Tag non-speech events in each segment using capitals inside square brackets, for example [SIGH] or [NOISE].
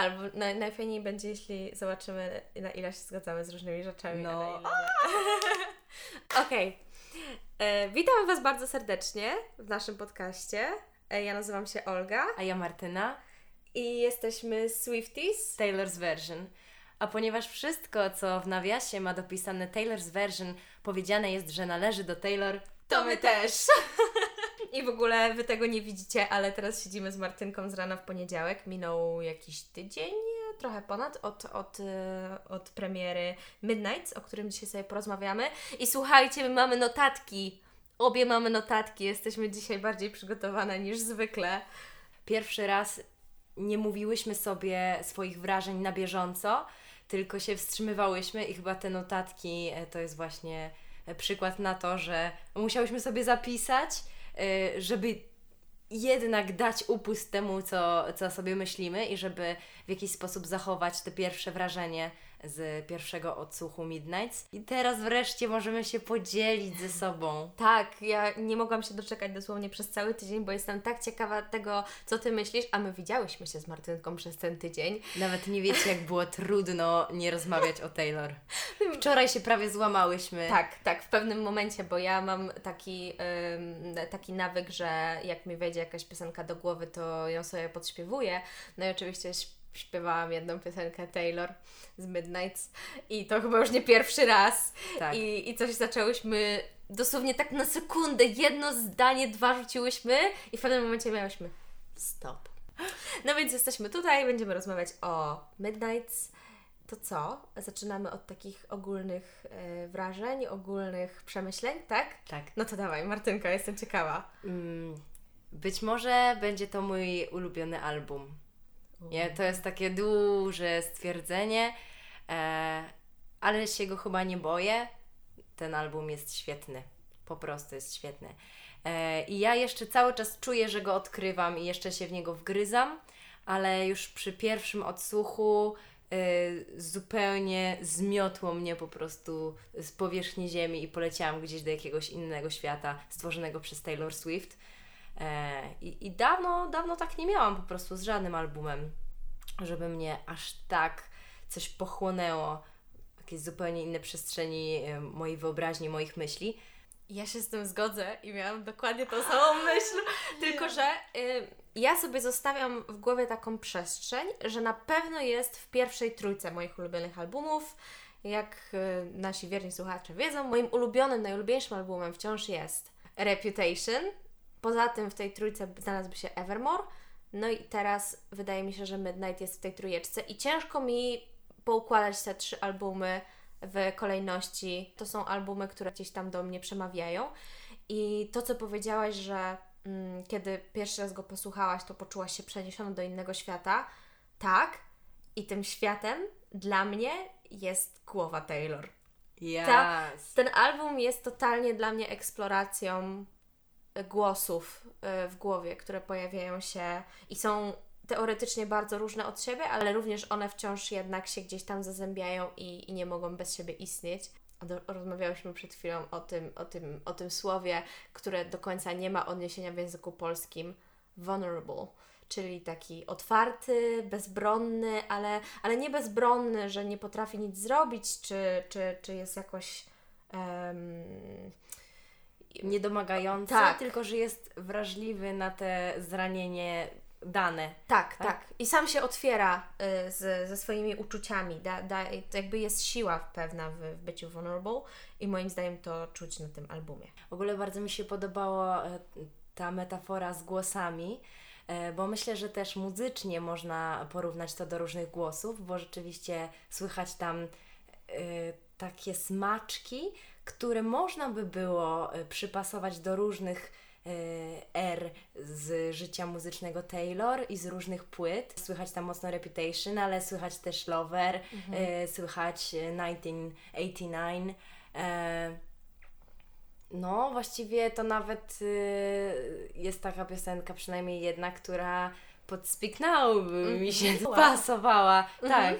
Albo naj, najfajniej będzie, jeśli zobaczymy, na ile się zgadzamy z różnymi rzeczami. No. [LAUGHS] Okej. E, Witam Was bardzo serdecznie w naszym podcaście. E, Ja nazywam się Olga A ja Martyna, i jesteśmy Swifties. Taylor's Version. A ponieważ wszystko, co w nawiasie ma dopisane Taylor's Version, powiedziane jest, że należy do Taylor, To my też. [LAUGHS] I w ogóle Wy tego nie widzicie, ale teraz siedzimy z Martynką z rana w poniedziałek. Minął jakiś tydzień, trochę ponad, od, od, e, od premiery Midnight, o którym dzisiaj sobie porozmawiamy. I słuchajcie, my mamy notatki. Obie mamy notatki. Jesteśmy dzisiaj bardziej przygotowane niż zwykle. pierwszy raz nie mówiłyśmy sobie swoich wrażeń na bieżąco, tylko się wstrzymywałyśmy i chyba te notatki e, to jest właśnie e, przykład na to, że musiałyśmy sobie zapisać, żeby jednak dać upust temu, co, co sobie myślimy i żeby w jakiś sposób zachować to pierwsze wrażenie z pierwszego odsłuchu Midnights. I teraz wreszcie możemy się podzielić ze sobą. Tak, ja nie mogłam się doczekać dosłownie przez cały tydzień, bo jestem tak ciekawa tego, co Ty myślisz, a my widziałyśmy się z Martynką przez ten tydzień. Nawet nie wiecie, jak było trudno nie rozmawiać o Taylor. [LAUGHS] Wczoraj się prawie złamałyśmy. Tak, tak, w pewnym momencie, bo ja mam taki, ym, taki nawyk, że jak mi wejdzie jakaś piosenka do głowy, to ją sobie podśpiewuję. No i oczywiście śpiewałam jedną piosenkę Taylor z Midnights i to chyba już nie pierwszy raz. Tak. I, I coś zaczęłyśmy dosłownie tak na sekundę, jedno zdanie, dwa rzuciłyśmy i w pewnym momencie miałyśmy stop. No więc jesteśmy tutaj, będziemy rozmawiać o Midnights. To co? Zaczynamy od takich ogólnych e, wrażeń, ogólnych przemyśleń, tak? Tak. No to dawaj, Martynka, jestem ciekawa. Mm, być może będzie to mój ulubiony album. Nie, to jest takie duże stwierdzenie, e, ale się go chyba nie boję. Ten album jest świetny. Po prostu jest świetny. E, I ja jeszcze cały czas czuję, że go odkrywam i jeszcze się w niego wgryzam, ale już przy pierwszym odsłuchu e, zupełnie zmiotło mnie po prostu z powierzchni ziemi i poleciałam gdzieś do jakiegoś innego świata stworzonego przez Taylor Swift. E, I, I dawno, dawno tak nie miałam po prostu z żadnym albumem, żeby mnie aż tak coś pochłonęło, jakieś zupełnie inne przestrzeni e, mojej wyobraźni, moich myśli. Ja się z tym zgodzę i miałam dokładnie tą samą [LAUGHS] myśl, tylko że y, ja sobie zostawiam w głowie taką przestrzeń, że na pewno jest w pierwszej trójce moich ulubionych albumów. Jak y, nasi wierni słuchacze wiedzą, moim ulubionym, najulubieńszym albumem wciąż jest Reputation. Poza tym w tej trójce znalazłby się Evermore. No i teraz wydaje mi się, że Midnight jest w tej trójeczce i ciężko mi poukładać te trzy albumy w kolejności. To są albumy, które gdzieś tam do mnie przemawiają. I to, co powiedziałaś, że mm, kiedy pierwszy raz go posłuchałaś, to poczułaś się przeniesiona do innego świata. Tak. I tym światem dla mnie jest głowa Taylor. Yes. Ten album jest totalnie dla mnie eksploracją głosów e, w głowie, które pojawiają się i są teoretycznie bardzo różne od siebie, ale również one wciąż jednak się gdzieś tam zazębiają i, i nie mogą bez siebie istnieć. Rozmawiałyśmy przed chwilą o tym, o, tym, o tym słowie, które do końca nie ma odniesienia w języku polskim. Vulnerable, czyli taki otwarty, bezbronny, ale, ale nie bezbronny, że nie potrafi nic zrobić, czy, czy, czy jest jakoś. em, Niedomagający, Tak. tylko że jest wrażliwy na te zranienie dane. Tak, Tak? tak, I sam się otwiera y, z, ze swoimi uczuciami. Da, da, jakby jest siła pewna w, w byciu vulnerable i moim zdaniem to czuć na tym albumie. W ogóle bardzo mi się podobała e, ta metafora z głosami, e, bo myślę, że też muzycznie można porównać to do różnych głosów, bo rzeczywiście słychać tam e, takie smaczki, które można by było e, przypasować do różnych e, er z życia muzycznego Taylor i z różnych płyt. Słychać tam mocno Reputation, ale słychać też Lover, e, słychać e, 1989. E, no, właściwie to nawet jest taka piosenka, przynajmniej jedna, która pod Speak Now mi się Wow. pasowała. Tak.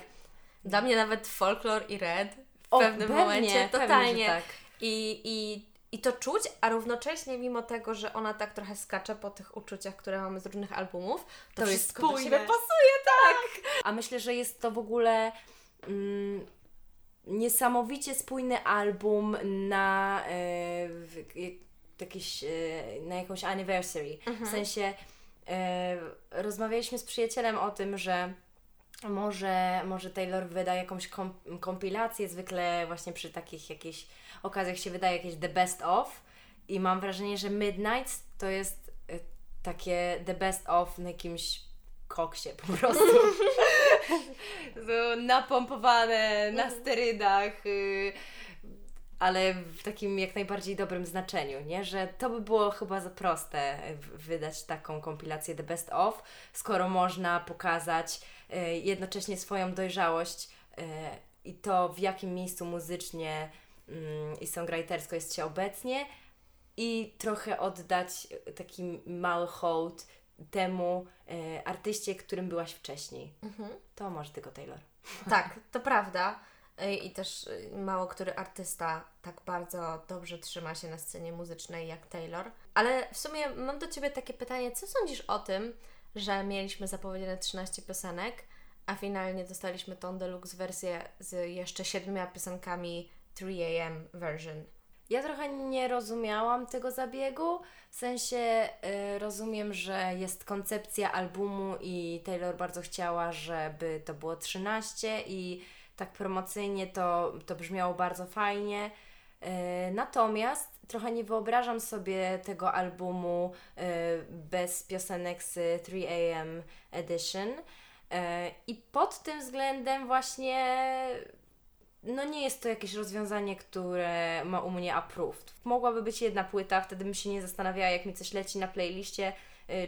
Dla mnie nawet folklor i red w pewnym pewnie, momencie pewnie, totalnie. tak. I, I i to czuć, a równocześnie mimo tego, że ona tak trochę skacze po tych uczuciach, które mamy z różnych albumów, to, To jest wszystko do spójne. siebie pasuje, tak! A myślę, że jest to w ogóle mm, niesamowicie spójny album na, e, w, jakiś, e, na jakąś anniversary. W sensie e, rozmawialiśmy z przyjacielem o tym, że może, może Taylor wyda jakąś kom, kompilację, zwykle właśnie przy takich jakichś okazjach się wydaje jakieś The Best Of i mam wrażenie, że Midnight to jest e, takie The Best Of na jakimś koksie po prostu. napompowane na sterydach, y, ale w takim jak najbardziej dobrym znaczeniu, nie? Że to by było chyba za proste y, wydać taką kompilację The Best Of, skoro można pokazać y, jednocześnie swoją dojrzałość y, i to w jakim miejscu muzycznie mm, i songwritersko jest się obecnie i trochę oddać y, taki mały hołd temu y, artyście, którym byłaś wcześniej. To może tylko Taylor. [LAUGHS] Tak, to prawda. Y, I też y, mało który artysta tak bardzo dobrze trzyma się na scenie muzycznej jak Taylor. Ale w sumie mam do Ciebie takie pytanie, co sądzisz o tym, że mieliśmy zapowiedziane 13 piosenek, a finalnie dostaliśmy tą deluxe wersję z jeszcze siedmioma piosenkami 3am version. Ja trochę nie rozumiałam tego zabiegu, w sensie y, rozumiem, że jest koncepcja albumu i Taylor bardzo chciała, żeby to było 13 i tak promocyjnie to, to brzmiało bardzo fajnie. Y, natomiast trochę nie wyobrażam sobie tego albumu y, bez piosenek z 3AM Edition. Y, I pod tym względem właśnie no nie jest to jakieś rozwiązanie, które ma u mnie approved. Mogłaby być jedna płyta, wtedy bym się nie zastanawiała, jak mi coś leci na playliście,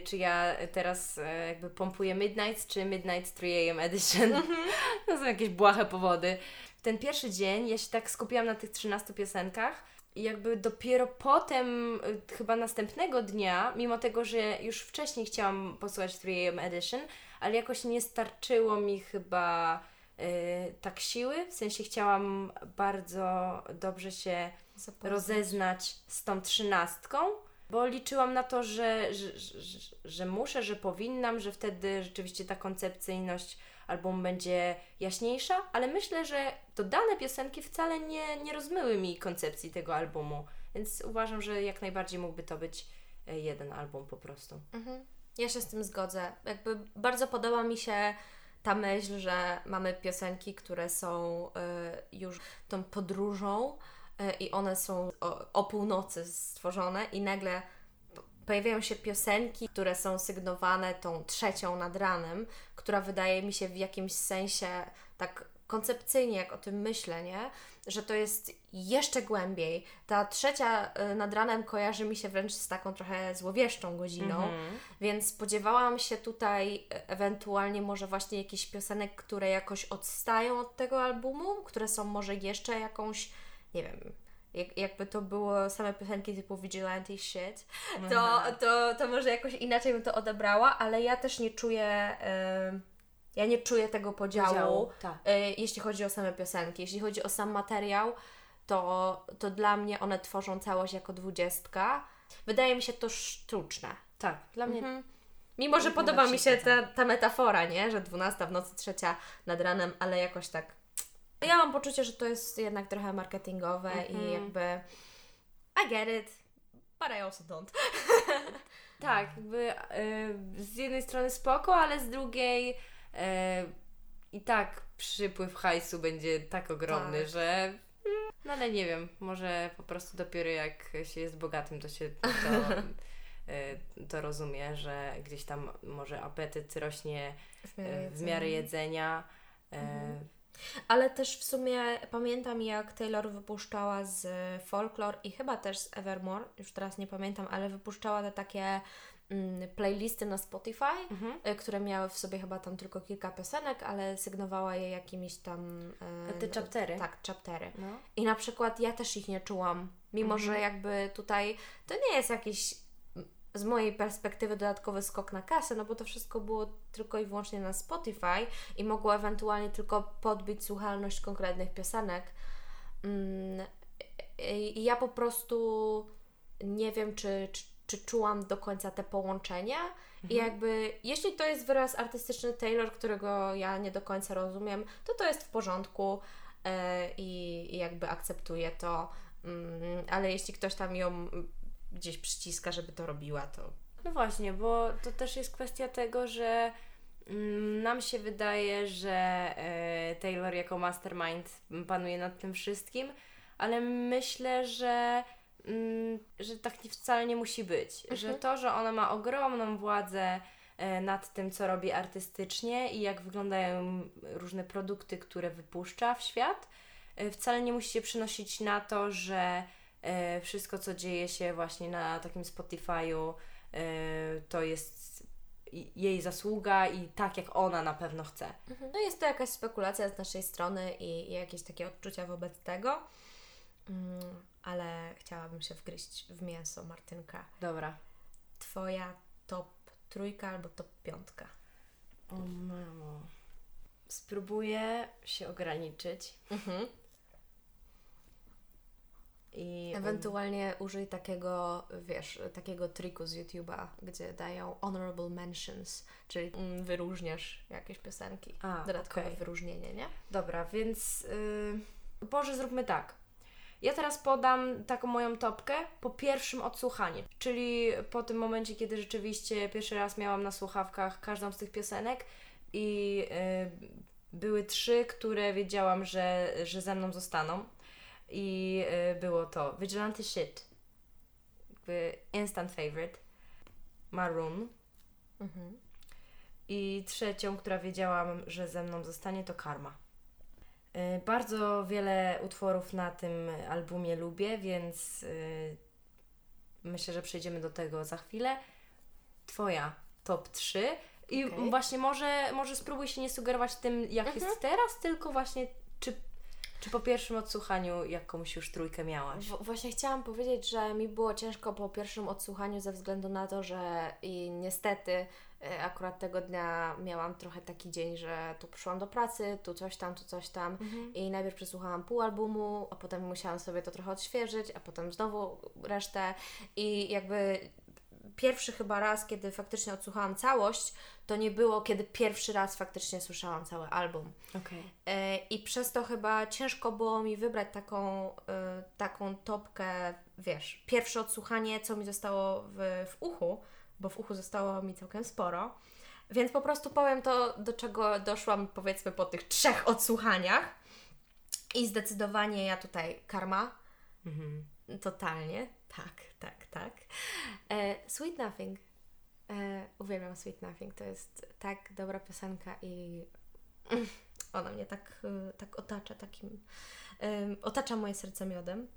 czy ja teraz jakby pompuję Midnight, czy Midnight 3am Edition. [LAUGHS] To są jakieś błahe powody. Ten pierwszy dzień ja się tak skupiłam na tych 13 piosenkach i jakby dopiero potem, y, chyba następnego dnia, mimo tego, że już wcześniej chciałam posłuchać 3am Edition, ale jakoś nie starczyło mi chyba y, tak siły, w sensie chciałam bardzo dobrze się rozeznać z tą trzynastką, bo liczyłam na to, że, że, że, że muszę, że powinnam, że wtedy rzeczywiście ta koncepcyjność albumu będzie jaśniejsza, ale myślę, że dodane piosenki wcale nie, nie rozmyły mi koncepcji tego albumu, więc uważam, że jak najbardziej mógłby to być e, jeden album po prostu. Mhm. Ja się z tym zgodzę. Jakby bardzo podoba mi się ta myśl, że mamy piosenki, które są y, już tą podróżą y, i one są o, o północy stworzone i nagle pojawiają się piosenki, które są sygnowane tą trzecią nad ranem, która wydaje mi się w jakimś sensie tak koncepcyjnie, jak o tym myślę, nie? Że to jest jeszcze głębiej. Ta trzecia y, nad ranem kojarzy mi się wręcz z taką trochę złowieszczą godziną, więc spodziewałam się tutaj e, ewentualnie może właśnie jakichś piosenek, które jakoś odstają od tego albumu, które są może jeszcze jakąś, nie wiem, jak, jakby to było same piosenki typu Vigilante Shit, to, to, to może jakoś inaczej bym to odebrała, ale ja też nie czuję, y, ja nie czuję tego podziału, Podziału, tak. y, jeśli chodzi o same piosenki. Jeśli chodzi o sam materiał, to, to dla mnie one tworzą całość jako dwudziestka. Wydaje mi się to sztuczne. Tak, dla mnie Mhm. Mimo, że podoba mi się ta, ta metafora, nie? Że 12 w nocy, trzecia nad ranem, ale jakoś tak. Ja mam poczucie, że to jest jednak trochę marketingowe i Mhm. jakby. I get it, but I also don't. [LAUGHS] Tak, jakby y, z jednej strony spoko, ale z drugiej y, i tak przypływ hajsu będzie tak ogromny, Tak. że no ale nie wiem, może po prostu dopiero jak się jest bogatym, to się to, y, [LAUGHS] to rozumie, że gdzieś tam może apetyt rośnie W y, w miarę jedzenia. y, Ale też w sumie pamiętam, jak Taylor wypuszczała z Folklore i chyba też z Evermore, już teraz nie pamiętam, ale wypuszczała te takie mm, playlisty na Spotify, Mhm. y, które miały w sobie chyba tam tylko kilka piosenek, ale sygnowała je jakimiś tam. y, Te chaptery. Tak, chaptery. No. I na przykład ja też ich nie czułam, mimo Mhm. że jakby tutaj to nie jest jakiś z mojej perspektywy dodatkowy skok na kasę, no bo to wszystko było tylko i wyłącznie na Spotify i mogło ewentualnie tylko podbić słuchalność konkretnych piosenek. Mm, i ja po prostu nie wiem, czy, czy, czy czułam do końca te połączenia. I jakby, jeśli to jest wyraz artystyczny Taylor, którego ja nie do końca rozumiem, to to jest w porządku e, i, i jakby akceptuję to. Mm, ale jeśli ktoś tam ją gdzieś przyciska, żeby to robiła, to No właśnie, bo to też jest kwestia tego, że mm, nam się wydaje, że e, Taylor jako mastermind panuje nad tym wszystkim, ale myślę, że, mm, że tak nie, wcale nie musi być. Że to, że ona ma ogromną władzę e, nad tym, co robi artystycznie i jak wyglądają różne produkty, które wypuszcza w świat, e, wcale nie musi się przynosić na to, że wszystko, co dzieje się właśnie na takim Spotify'u, e, to jest jej zasługa i tak, jak ona na pewno chce. No jest to jakaś spekulacja z naszej strony i, i jakieś takie odczucia wobec tego. Mm, ale chciałabym się wgryźć w mięso, Martynka. Dobra. Twoja top trójka albo top piątka. O mamo. Spróbuję się ograniczyć i Ewentualnie użyj takiego, wiesz, takiego triku z YouTube'a, gdzie dają honorable mentions, czyli mm, wyróżniasz jakieś piosenki. A, Dodatkowe okej. wyróżnienie, nie? Dobra, więc yy, Boże, zróbmy tak. Ja teraz podam taką moją topkę po pierwszym odsłuchaniu, czyli po tym momencie, kiedy rzeczywiście pierwszy raz miałam na słuchawkach każdą z tych piosenek i yy, były trzy, które wiedziałam, że, że ze mną zostaną. I yy, było to Vigilante Shit, jakby instant favorite, Maroon Mhm. i trzecią, która wiedziałam, że ze mną zostanie, to Karma. Y, Bardzo wiele utworów na tym albumie lubię, więc y, myślę, że przejdziemy do tego za chwilę. Twoja top 3. I Okej. właśnie może, może spróbuj się nie sugerować tym, jak jest teraz, tylko właśnie czy, czy po pierwszym odsłuchaniu jakąś już trójkę miałaś. W- właśnie chciałam powiedzieć, że mi było ciężko po pierwszym odsłuchaniu ze względu na to, że i niestety e, akurat tego dnia miałam trochę taki dzień, że tu przyszłam do pracy, tu coś tam, tu coś tam. I najpierw przesłuchałam pół albumu, a potem musiałam sobie to trochę odświeżyć, a potem znowu resztę. I jakby pierwszy chyba raz, kiedy faktycznie odsłuchałam całość, to nie było, kiedy pierwszy raz faktycznie słyszałam cały album. Okej. E, I przez to chyba ciężko było mi wybrać taką, e, taką topkę, wiesz, pierwsze odsłuchanie, co mi zostało w, w uchu, bo w uchu zostało mi całkiem sporo. Więc po prostu powiem to, do czego doszłam powiedzmy po tych trzech odsłuchaniach. I zdecydowanie ja tutaj karma. Mhm. Totalnie. Tak, tak, tak. E, Sweet Nothing. E, uwielbiam Sweet Nothing. To jest tak dobra piosenka i [CLEARS THROAT] ona mnie tak, e, tak otacza takim. em, otacza moje serce miodem.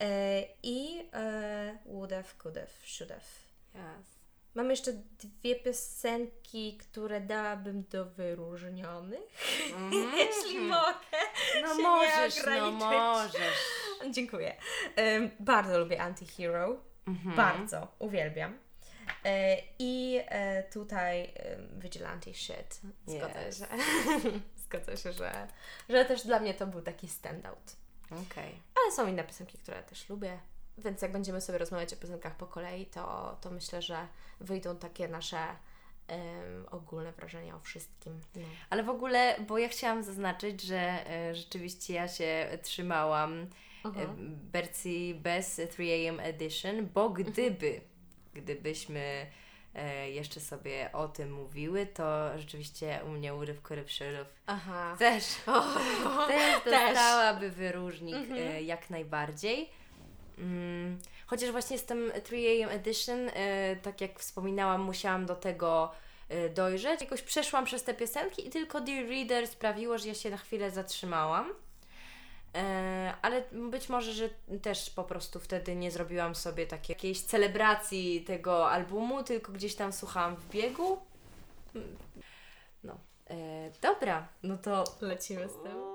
E, I e, have, should have. Yes. Mam jeszcze dwie piosenki, które dałabym do wyróżnionych. [LAUGHS] Jeśli mogę. No możesz, no możesz. Dziękuję. Em, bardzo lubię Antihero. Mhm. Bardzo. Uwielbiam. E, I e, tutaj e, Vigilante Shit. Zgodzę Yes. się. [LAUGHS] Zgodzę się, że, że też dla mnie to był taki standout. Okej. Ale są inne piosenki, które też lubię. Więc jak będziemy sobie rozmawiać o piosenkach po kolei, to, to myślę, że wyjdą takie nasze em, ogólne wrażenia o wszystkim. No. Ale w ogóle, bo ja chciałam zaznaczyć, że e, rzeczywiście ja się trzymałam e, Mhm. wersji bez 3am edition, bo gdyby, gdybyśmy e, jeszcze sobie o tym mówiły, to rzeczywiście u mnie Aha. też, też Też. dostałaby wyróżnik Mhm. e, jak najbardziej. Mm, chociaż właśnie z tym 3am edition, e, tak jak wspominałam, musiałam do tego e, dojrzeć. Jakoś przeszłam przez te piosenki i tylko Dear Reader sprawiło, że ja się na chwilę zatrzymałam. E, ale być może, że też po prostu wtedy nie zrobiłam sobie takiej jakiejś celebracji tego albumu, tylko gdzieś tam słuchałam w biegu. Mm, No, dobra, no to Lecimy z tym.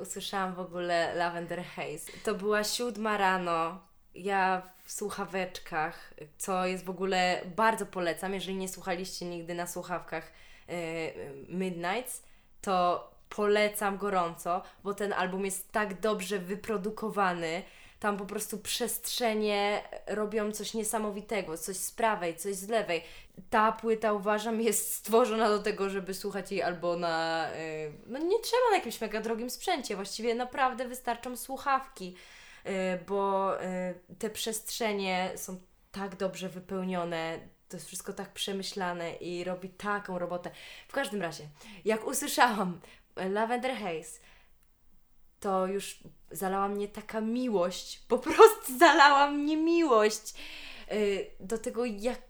Usłyszałam w ogóle Lavender Haze. To była siódma rano. Ja w słuchaweczkach, co jest w ogóle bardzo polecam. Jeżeli nie słuchaliście nigdy na słuchawkach e, Midnights, to polecam gorąco, bo ten album jest tak dobrze wyprodukowany. Tam po prostu przestrzenie robią coś niesamowitego, coś z prawej, coś z lewej. Ta płyta uważam jest stworzona do tego, żeby słuchać jej albo na. y, No nie trzeba na jakimś mega drogim sprzęcie, właściwie naprawdę wystarczą słuchawki, y, bo y, te przestrzenie są tak dobrze wypełnione. To jest wszystko tak przemyślane i robi taką robotę. W każdym razie, jak usłyszałam Lavender Haze, to już zalała mnie taka miłość, po prostu zalała mnie miłość yy, do tego, jak.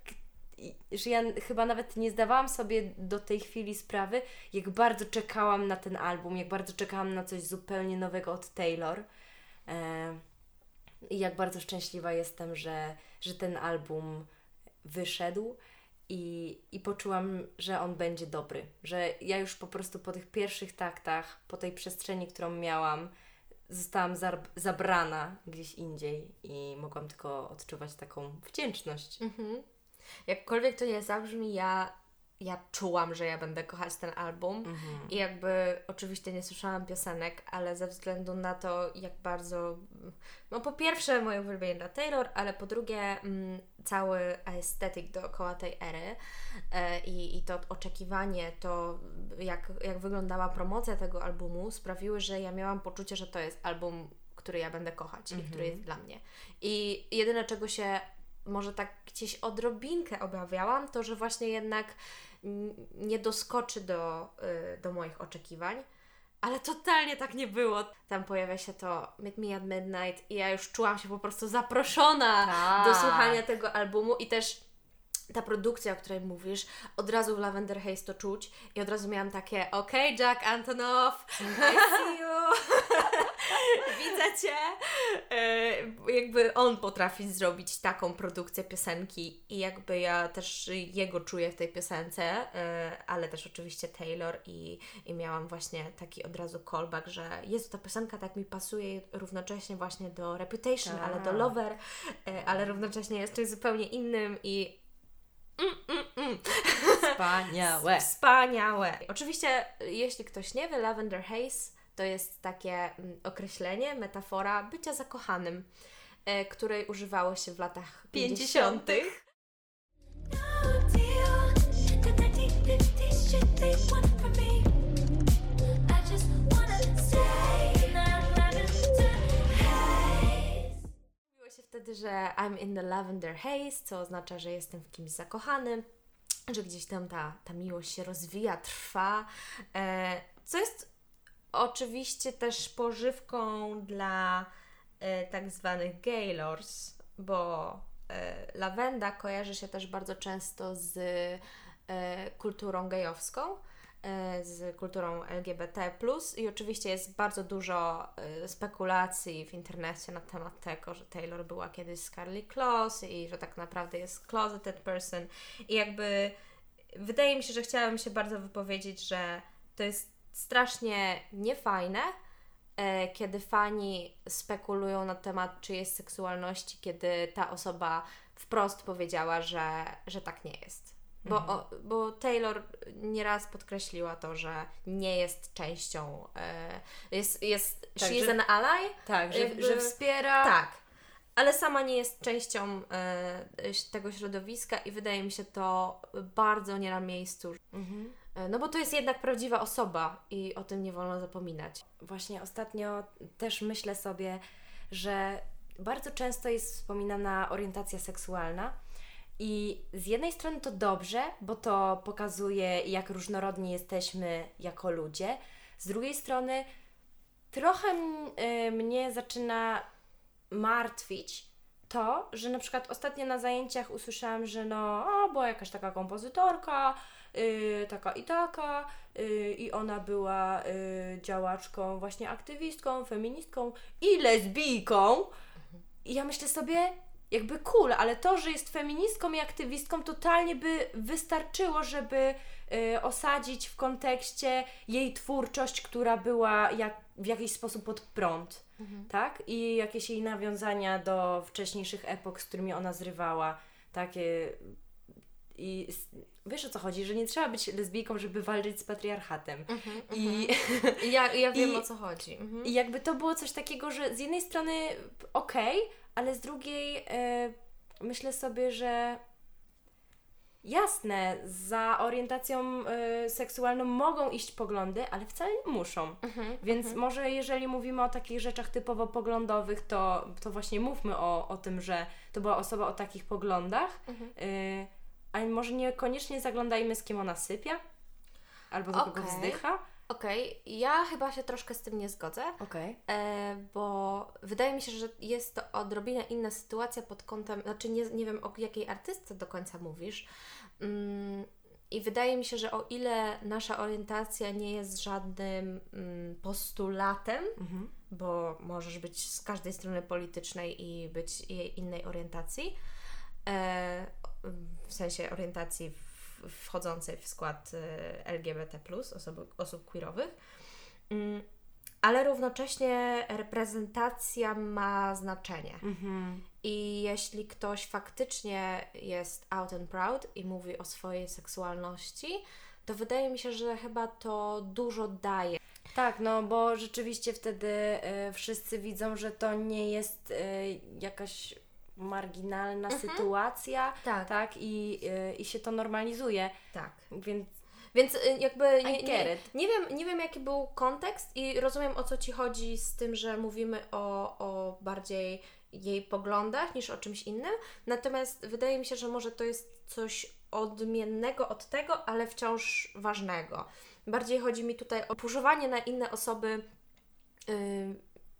że ja chyba nawet nie zdawałam sobie do tej chwili sprawy, jak bardzo czekałam na ten album, jak bardzo czekałam na coś zupełnie nowego od Taylor. Yy, I jak bardzo szczęśliwa jestem, że, że ten album wyszedł i, i poczułam, że on będzie dobry. Że ja już po prostu po tych pierwszych taktach, po tej przestrzeni, którą miałam, zostałam zabrana gdzieś indziej i mogłam tylko odczuwać taką wdzięczność. Mhm. Jakkolwiek to nie zabrzmi, ja, ja czułam, że ja będę kochać ten album. Mhm. I jakby oczywiście nie słyszałam piosenek, ale ze względu na to, jak bardzo. No, po pierwsze, moje uwielbienie dla Taylor, ale po drugie, mm, cały estetyk dookoła tej ery e, i, i to oczekiwanie, to jak, jak wyglądała promocja tego albumu, sprawiły, że ja miałam poczucie, że to jest album, który ja będę kochać i który jest dla mnie. I jedyne, czego się może tak gdzieś odrobinkę obawiałam, to że właśnie jednak nie doskoczy do, y, do moich oczekiwań. Ale totalnie tak nie było. Tam pojawia się to Meet Me at Midnight i ja już czułam się po prostu zaproszona Tak. do słuchania tego albumu i też ta produkcja, o której mówisz, od razu w Lavender Haze to czuć i od razu miałam takie okej, Jack Antonoff, I see you, [LAUGHS] widzę Cię. E, jakby on potrafi zrobić taką produkcję piosenki i jakby ja też jego czuję w tej piosence, e, ale też oczywiście Taylor i, i miałam właśnie taki od razu callback, że Jezu, ta piosenka tak mi pasuje równocześnie właśnie do Reputation, Tak. ale do Lover, e, ale równocześnie jest czymś zupełnie innym i mm, mm, mm. Wspaniałe. [LAUGHS] Wspaniałe. Oczywiście, jeśli ktoś nie wie, Lavender Haze to jest takie mm, określenie, metafora bycia zakochanym, e, której używało się w latach 50. 50. wtedy, że I'm in the lavender haze, co oznacza, że jestem w kimś zakochanym, że gdzieś tam ta, ta miłość się rozwija, trwa, e, co jest oczywiście też pożywką dla e, tak zwanych gaylords, bo e, lawenda kojarzy się też bardzo często z e, kulturą gejowską, z kulturą LGBT+. I oczywiście jest bardzo dużo e, spekulacji w internecie na temat tego, że Taylor była kiedyś z Carly Close i że tak naprawdę jest closeted person. I jakby wydaje mi się, że chciałabym się bardzo wypowiedzieć, że to jest strasznie niefajne, e, kiedy fani spekulują na temat czyjejś seksualności, kiedy ta osoba wprost powiedziała, że, że tak nie jest. Bo, o, bo Taylor nieraz podkreśliła to, że nie jest częścią, e, jest, jest Tak, she is że- an ally, Tak, że, Jakby- że wspiera. tak, ale sama nie jest częścią e, tego środowiska i wydaje mi się to bardzo nie na miejscu. Mhm. E, No bo to jest jednak prawdziwa osoba i o tym nie wolno zapominać. Właśnie ostatnio też myślę sobie, że bardzo często jest wspominana orientacja seksualna. I z jednej strony to dobrze, bo to pokazuje, jak różnorodni jesteśmy jako ludzie. Z drugiej strony, trochę y, mnie zaczyna martwić to, że na przykład ostatnio na zajęciach usłyszałam, że no, o, była jakaś taka kompozytorka, y, taka i taka, y, i ona była działaczką, właśnie aktywistką, feministką i lesbijką. I ja myślę sobie, jakby cool, ale to, że jest feministką i aktywistką, totalnie by wystarczyło, żeby y, osadzić w kontekście jej twórczość, która była jak, w jakiś sposób pod prąd, tak? I jakieś jej nawiązania do wcześniejszych epok, z którymi ona zrywała, takie... I wiesz o co chodzi, że nie trzeba być lesbijką, żeby walczyć z patriarchatem. I, [LAUGHS] I ja, ja wiem I- o co chodzi. Mhm. I jakby to było coś takiego, że z jednej strony okej, ale z drugiej e, myślę sobie, że jasne, za orientacją e, seksualną mogą iść poglądy, ale wcale nie muszą. Mhm. Więc może jeżeli mówimy o takich rzeczach typowo poglądowych, to, to właśnie mówmy o, o tym, że to była osoba o takich poglądach, Mhm. e, ale może niekoniecznie zaglądajmy z kim ona sypia, albo do kogo Okej. wzdycha. Okej, ja chyba się troszkę z tym nie zgodzę. Okej. E, bo wydaje mi się, że jest to odrobinę inna sytuacja pod kątem, znaczy nie, nie wiem o jakiej artystce do końca mówisz. Mm, I wydaje mi się, że o ile nasza orientacja nie jest żadnym mm, postulatem, Mhm. bo możesz być z każdej strony politycznej i być jej innej orientacji, e, w sensie orientacji w, wchodzącej w skład e, LGBT, osób, osób queerowych. Mm, ale równocześnie reprezentacja ma znaczenie. Mhm. I jeśli ktoś faktycznie jest out and proud i mówi o swojej seksualności, to wydaje mi się, że chyba to dużo daje. Tak, no bo rzeczywiście wtedy e, wszyscy widzą, że to nie jest e, jakaś marginalna sytuacja, Tak. tak, i, e, i się to normalizuje, Tak. więc Więc y, jakby nie, nie, nie, wiem, nie wiem, jaki był kontekst i rozumiem, o co Ci chodzi z tym, że mówimy o, o bardziej jej poglądach niż o czymś innym. Natomiast wydaje mi się, że może to jest coś odmiennego od tego, ale wciąż ważnego. Bardziej chodzi mi tutaj o puszowanie na inne osoby y,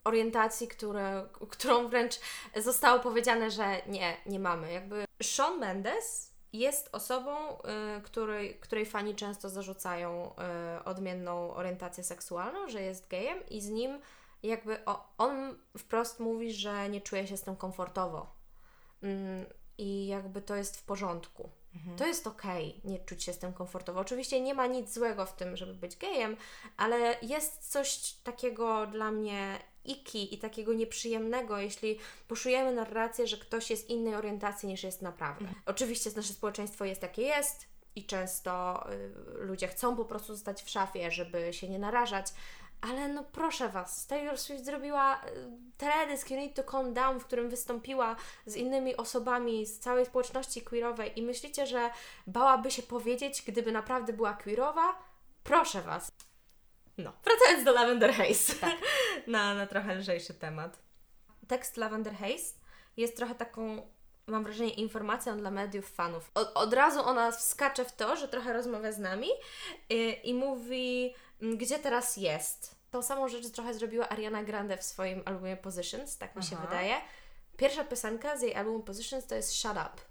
orientacji, które, którą wręcz zostało powiedziane, że nie, nie mamy. Jakby Shawn Mendes jest osobą, y, której, której fani często zarzucają y, odmienną orientację seksualną, że jest gejem i z nim jakby o, on wprost mówi, że nie czuje się z tym komfortowo. Mm, I jakby to jest w porządku. To jest okej, nie czuć się z tym komfortowo. Oczywiście nie ma nic złego w tym, żeby być gejem, ale jest coś takiego dla mnie iki i takiego nieprzyjemnego, jeśli puszujemy narrację, że ktoś jest innej orientacji niż jest naprawdę. Oczywiście nasze społeczeństwo jest jakie jest i często y, ludzie chcą po prostu zostać w szafie, żeby się nie narażać, ale no proszę Was, Taylor Swift zrobiła teledysk You Need to Calm Down, w którym wystąpiła z innymi osobami z całej społeczności queerowej i myślicie, że bałaby się powiedzieć, gdyby naprawdę była queerowa? Proszę Was. No, wracając do Lavender Haze. [LAUGHS] na, na trochę lżejszy temat. Tekst Lavender Haze jest trochę taką, mam wrażenie, informacją dla mediów, fanów. Od, od razu ona wskacze w to, że trochę rozmawia z nami i, i mówi, mm, gdzie teraz jest. Tą samą rzecz trochę zrobiła Ariana Grande w swoim albumie Positions, tak mi się Aha. wydaje. Pierwsza piosenka z jej albumu Positions to jest Shut Up.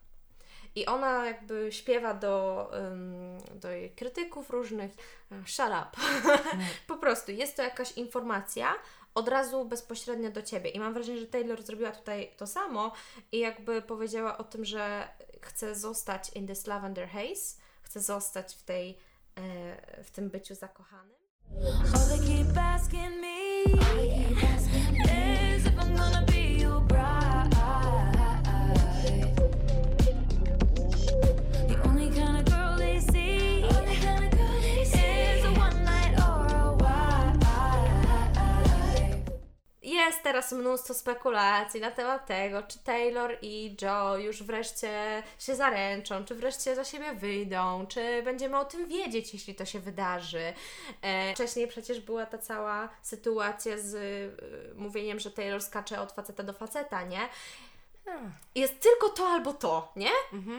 I ona jakby śpiewa do, do jej krytyków różnych e, shut up. [LAUGHS] po prostu jest to jakaś informacja od razu bezpośrednio do Ciebie. I mam wrażenie, że Taylor zrobiła tutaj to samo i jakby powiedziała o tym, że chce zostać in this lavender haze, chce zostać w tej, e, w tym byciu zakochanym. All they keep asking me is if I'm gonna be mnóstwo spekulacji na temat tego, czy Taylor i Joe już wreszcie się zaręczą, czy wreszcie za siebie wyjdą, czy będziemy o tym wiedzieć, jeśli to się wydarzy. E, wcześniej przecież była ta cała sytuacja z e, mówieniem, że Taylor skacze od faceta do faceta, nie? Jest tylko to albo to, nie?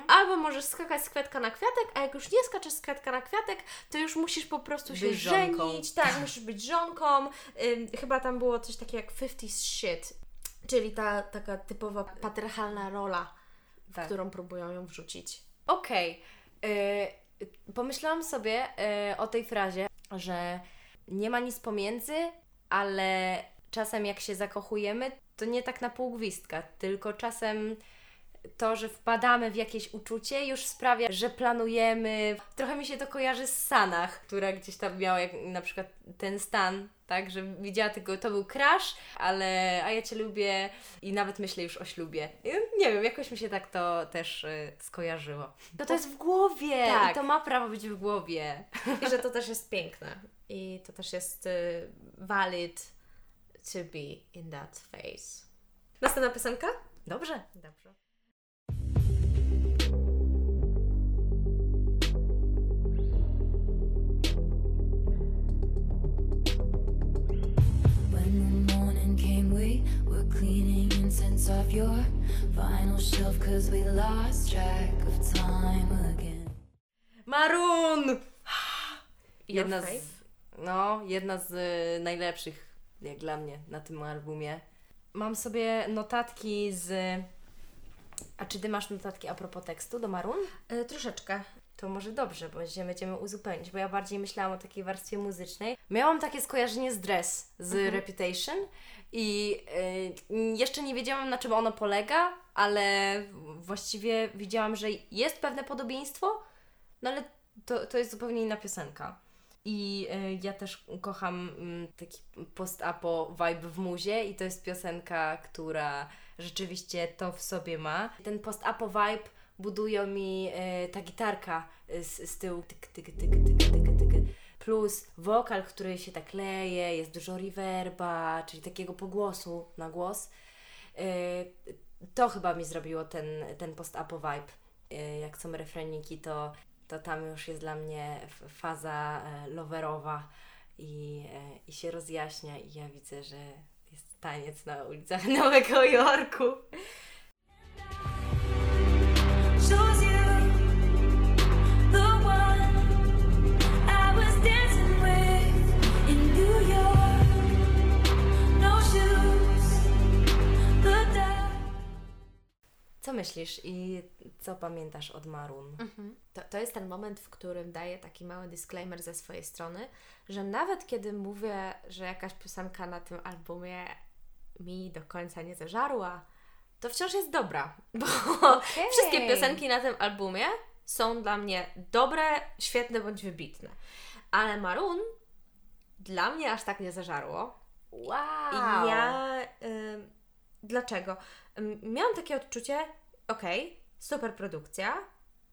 Albo możesz skakać z kwiatka na kwiatek, a jak już nie skaczesz z kwiatka na kwiatek, to już musisz po prostu się Być żonką. żenić, tak, musisz być żonką. Ym, chyba tam było coś takiego jak 50 shit, czyli ta taka typowa patriarchalna rola, w Tak. którą próbują ją wrzucić. Okej. Y, Pomyślałam sobie y, o tej frazie, że nie ma nic pomiędzy, ale czasem jak się zakochujemy, to nie tak na pół gwizdka, tylko czasem to, że wpadamy w jakieś uczucie, już sprawia, że planujemy. Trochę mi się to kojarzy z Sanach, która gdzieś tam miała jak, na przykład ten stan, tak, że widziała tylko, to był crash, ale a ja Cię lubię i nawet myślę już o ślubie. Nie wiem, jakoś mi się tak to też y, skojarzyło. To to jest w głowie Tak. i to ma prawo być w głowie. I że to też jest piękne. I to też jest y, valid to be in that phase. Następna piosenka? Dobrze. Dobrze. When the morning came, we were cleaning incense off your vinyl shelf cause we lost track of time again. Maroon! Jedna z, no, jedna z y, najlepszych, jak dla mnie, na tym albumie. Mam sobie notatki z... A czy Ty masz notatki a propos tekstu do Maroon? Y, troszeczkę. To może dobrze, bo się będziemy uzupełnić, bo ja bardziej myślałam o takiej warstwie muzycznej. Miałam takie skojarzenie z Dress, z Reputation i y, jeszcze nie wiedziałam na czym ono polega, ale właściwie widziałam, że jest pewne podobieństwo, no ale to, to jest zupełnie inna piosenka. I y, ja też kocham mm, taki post-apo vibe w muzie i to jest piosenka, która rzeczywiście to w sobie ma. Ten post-apo vibe budują mi y, ta gitarka y, z, z tyłu. Tyk, tyk, tyk, tyk, tyk, tyk. Plus wokal, który się tak leje, jest dużo reverba, czyli takiego pogłosu na głos. To chyba mi zrobiło ten, ten post-apo vibe. Jak są refreniki, to, to tam już jest dla mnie faza e, loverowa i, e, i się rozjaśnia i ja widzę, że jest taniec na ulicach [LAUGHS] Nowego Jorku. Myślisz i co pamiętasz od Maroon? Mhm. To, to jest ten moment, w którym daję taki mały disclaimer ze swojej strony, że nawet kiedy mówię, że jakaś piosenka na tym albumie mi do końca nie zażarła, to wciąż jest dobra, [LAUGHS] bo wszystkie piosenki na tym albumie są dla mnie dobre, świetne bądź wybitne. Ale Maroon dla mnie aż tak nie zażarło. Wow! I ja. ym, dlaczego? Miałam takie odczucie, okej, super produkcja,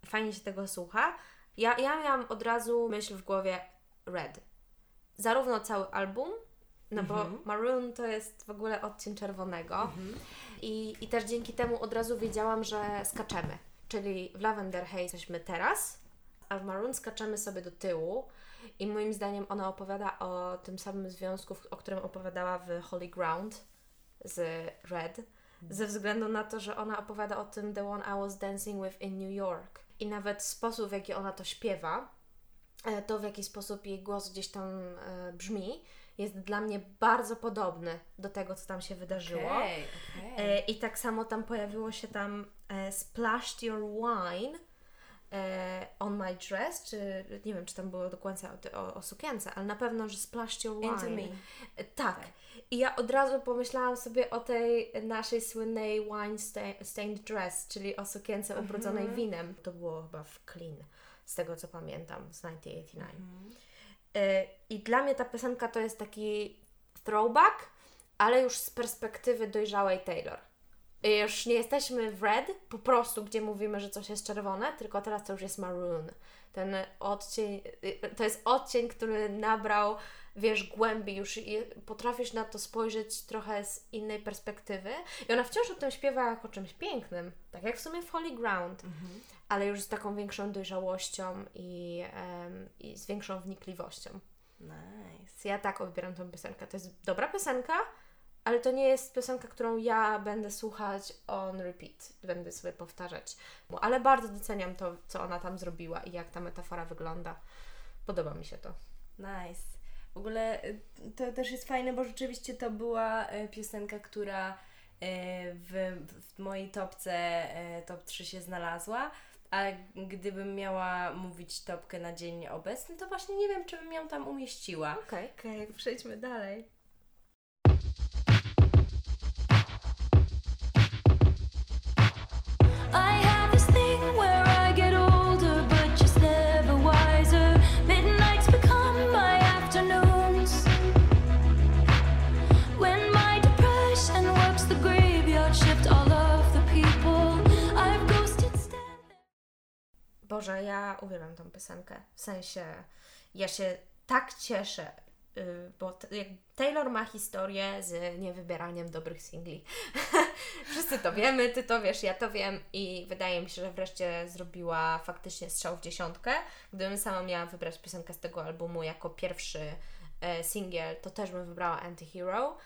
fajnie się tego słucha. Ja, ja miałam od razu myśl w głowie Red. Zarówno cały album, no bo Maroon to jest w ogóle odcień czerwonego. I, I też dzięki temu od razu wiedziałam, że skaczemy. Czyli w Lavender Haze jesteśmy teraz, a w Maroon skaczemy sobie do tyłu. I moim zdaniem ona opowiada o tym samym związku, o którym opowiadała w Holy Ground z Red. Ze względu na to, że ona opowiada o tym The One I Was Dancing With in New York. I nawet sposób, w jaki ona to śpiewa, e, to w jaki sposób jej głos gdzieś tam e, brzmi, jest dla mnie bardzo podobny do tego, co tam się wydarzyło. Okej, okej. E, I tak samo tam pojawiło się tam e, Splashed Your Wine e, on my dress, czy nie wiem, czy tam było do końca o, o, o sukience, ale na pewno, że Splashed Your Wine. Into me. E, Tak. I ja od razu pomyślałam sobie o tej naszej słynnej wine sta- stained dress, czyli o sukience ubrudzonej winem. To było chyba w Clean, z tego co pamiętam, z 1989. E, I dla mnie ta piosenka to jest taki throwback, ale już z perspektywy dojrzałej Taylor. I już nie jesteśmy w red, po prostu, gdzie mówimy, że coś jest czerwone, tylko teraz to już jest maroon. Ten odcień, y, to jest odcień, który nabrał, wiesz, głębi, już i potrafisz na to spojrzeć trochę z innej perspektywy. I ona wciąż o tym śpiewa jako czymś pięknym, tak jak w sumie w Holy Ground, ale już z taką większą dojrzałością i, em, i z większą wnikliwością. Nice. Ja tak odbieram tę piosenkę. To jest dobra piosenka, ale to nie jest piosenka, którą ja będę słuchać on repeat. Będę sobie powtarzać. Ale bardzo doceniam to, co ona tam zrobiła i jak ta metafora wygląda. Podoba mi się to. Nice. W ogóle y, to też jest fajne, bo rzeczywiście to była y, piosenka, która y, w, w mojej topce top 3 się znalazła. A gdybym miała mówić topkę na dzień obecny, to właśnie nie wiem, czy bym ją tam umieściła. Okej, okay, przejdźmy dalej. Ja uwielbiam tą piosenkę. W sensie, ja się tak cieszę, y, bo Taylor ma historię z niewybieraniem dobrych singli. [LAUGHS] Wszyscy to wiemy, ty to wiesz, ja to wiem i wydaje mi się, że wreszcie zrobiła faktycznie strzał w dziesiątkę. Gdybym sama miała wybrać piosenkę z tego albumu jako pierwszy e, singiel, to też bym wybrała Antihero.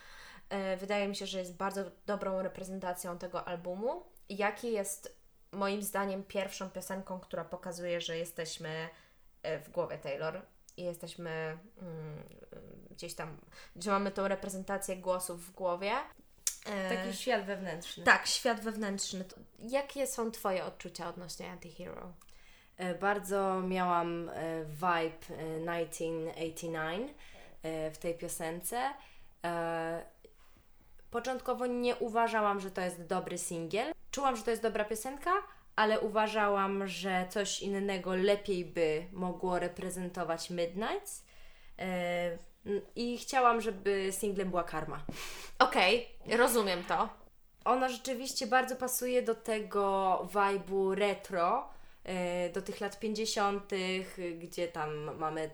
E, wydaje mi się, że jest bardzo dobrą reprezentacją tego albumu. Jaki jest moim zdaniem pierwszą piosenką, która pokazuje, że jesteśmy e, w głowie Taylor i jesteśmy mm, gdzieś tam, że mamy tą reprezentację głosów w głowie. E, Taki świat wewnętrzny. tak, świat wewnętrzny. Jakie są Twoje odczucia odnośnie Antihero? E, Bardzo miałam vibe e, 1989 e, w tej piosence. Początkowo nie uważałam, że to jest dobry singiel. Czułam, że to jest dobra piosenka, ale uważałam, że coś innego lepiej by mogło reprezentować Midnights. N- I chciałam, żeby singlem była Karma. Okej, rozumiem to. Ona rzeczywiście bardzo pasuje do tego vibe'u retro, e, do tych lat 50., gdzie tam mamy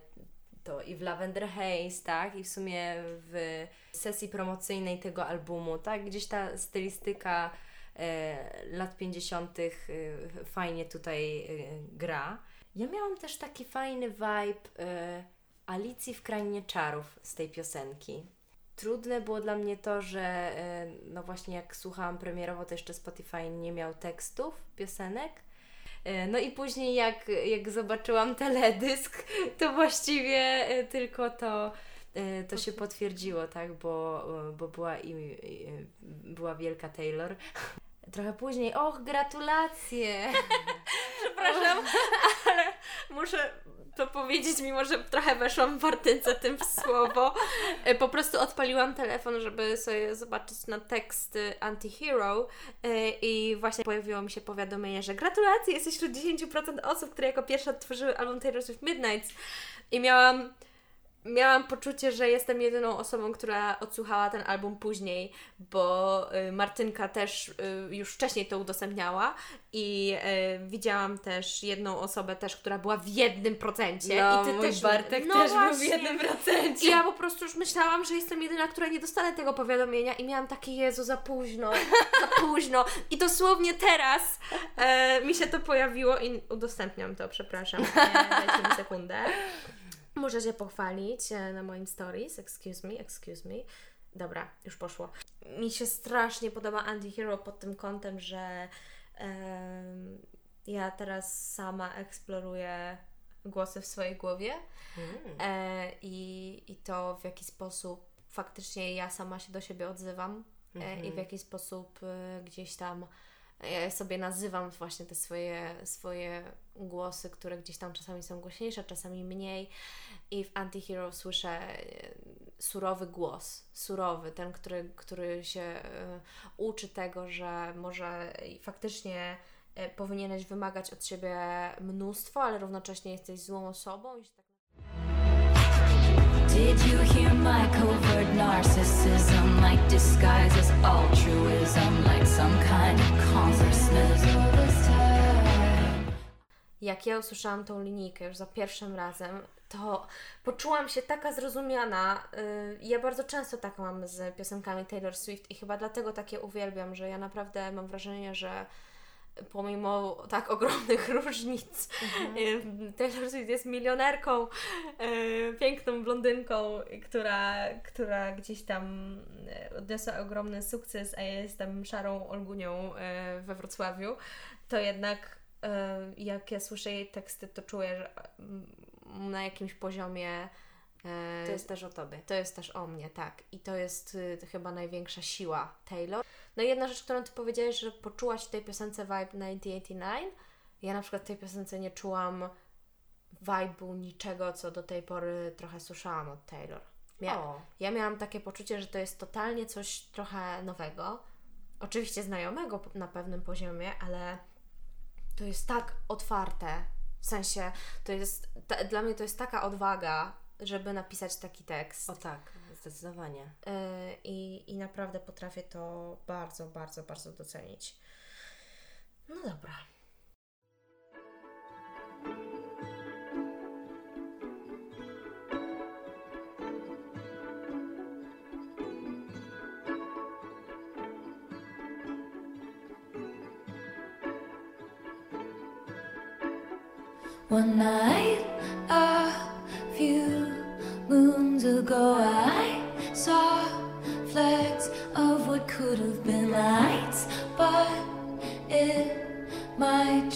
to i w Lavender Haze, tak? I w sumie w sesji promocyjnej tego albumu, tak? Gdzieś ta stylistyka lat 50. e, fajnie tutaj e, gra. Ja miałam też taki fajny vibe e, Alicji w Krainie Czarów z tej piosenki. Trudne było dla mnie to, że e, no właśnie jak słuchałam premierowo, to jeszcze Spotify nie miał tekstów piosenek. E, No i później jak, jak zobaczyłam teledysk, to właściwie e, tylko to, e, to się potwierdziło, tak, bo, bo była, i, była wielka Taylor. Trochę później, och, gratulacje! [LAUGHS] Przepraszam, ale muszę to powiedzieć, mimo że trochę weszłam w wartynce tym w słowo. E, Po prostu odpaliłam telefon, żeby sobie zobaczyć na tekst y, Antihero e, i właśnie pojawiło mi się powiadomienie, że gratulacje, jesteś wśród 10% osób, które jako pierwsze odtworzyły album Taylor Swift Midnights i miałam miałam poczucie, że jestem jedyną osobą, która odsłuchała ten album później, bo y, Martynka też y, już wcześniej to udostępniała i y, widziałam też jedną osobę też, która była w jednym procencie. No, I ty też Bartek no też był w właśnie. jednym procencie. I ja po prostu już myślałam, że jestem jedyna, która nie dostanę tego powiadomienia i miałam takie Jezu, za późno, za późno. I dosłownie teraz e, mi się to pojawiło i udostępniam to, przepraszam. E, dajcie mi sekundę. Muszę się pochwalić e, na moim stories. Excuse me, excuse me. Dobra, już poszło. Mi się strasznie podoba Anti-Hero pod tym kątem, że em, ja teraz sama eksploruję głosy w swojej głowie e, i, i to w jaki sposób faktycznie ja sama się do siebie odzywam e, i w jaki sposób e, gdzieś tam ja sobie nazywam właśnie te swoje, swoje głosy, które gdzieś tam czasami są głośniejsze, czasami mniej. I w Antihero słyszę e, surowy głos, surowy, ten, który, który się e, uczy tego, że może faktycznie e, powinieneś wymagać od siebie mnóstwo, ale równocześnie jesteś złą osobą. Did you hear my covert narcissism? Like disguises altruism, like some kind of jak ja usłyszałam tą linijkę już za pierwszym razem, to poczułam się taka zrozumiana. Y, Ja bardzo często tak mam z piosenkami Taylor Swift i chyba dlatego takie uwielbiam, że ja naprawdę mam wrażenie, że pomimo tak ogromnych [LAUGHS] różnic, y, Taylor Swift jest milionerką, y, piękną blondynką, która, która gdzieś tam y, odniosła ogromny sukces, a ja jestem szarą Olgunią y, we Wrocławiu, to jednak e, jak ja słyszę jej teksty, to czuję, że mm, na jakimś poziomie e, To jest też o tobie. to jest też o mnie, tak. I to jest chyba największa siła Taylor. No i jedna rzecz, którą Ty powiedziałeś, że poczułaś w tej piosence vibe 1989. Ja na przykład w tej piosence nie czułam vibe'u niczego, co do tej pory trochę słyszałam od Taylor. Mia- O. ja miałam takie poczucie, że to jest totalnie coś trochę nowego. Oczywiście znajomego na pewnym poziomie, ale to jest tak otwarte. W sensie, to jest, ta, dla mnie to jest taka odwaga, żeby napisać taki tekst. O tak, zdecydowanie. E, I, I naprawdę potrafię to bardzo, bardzo, bardzo docenić. No dobra. One night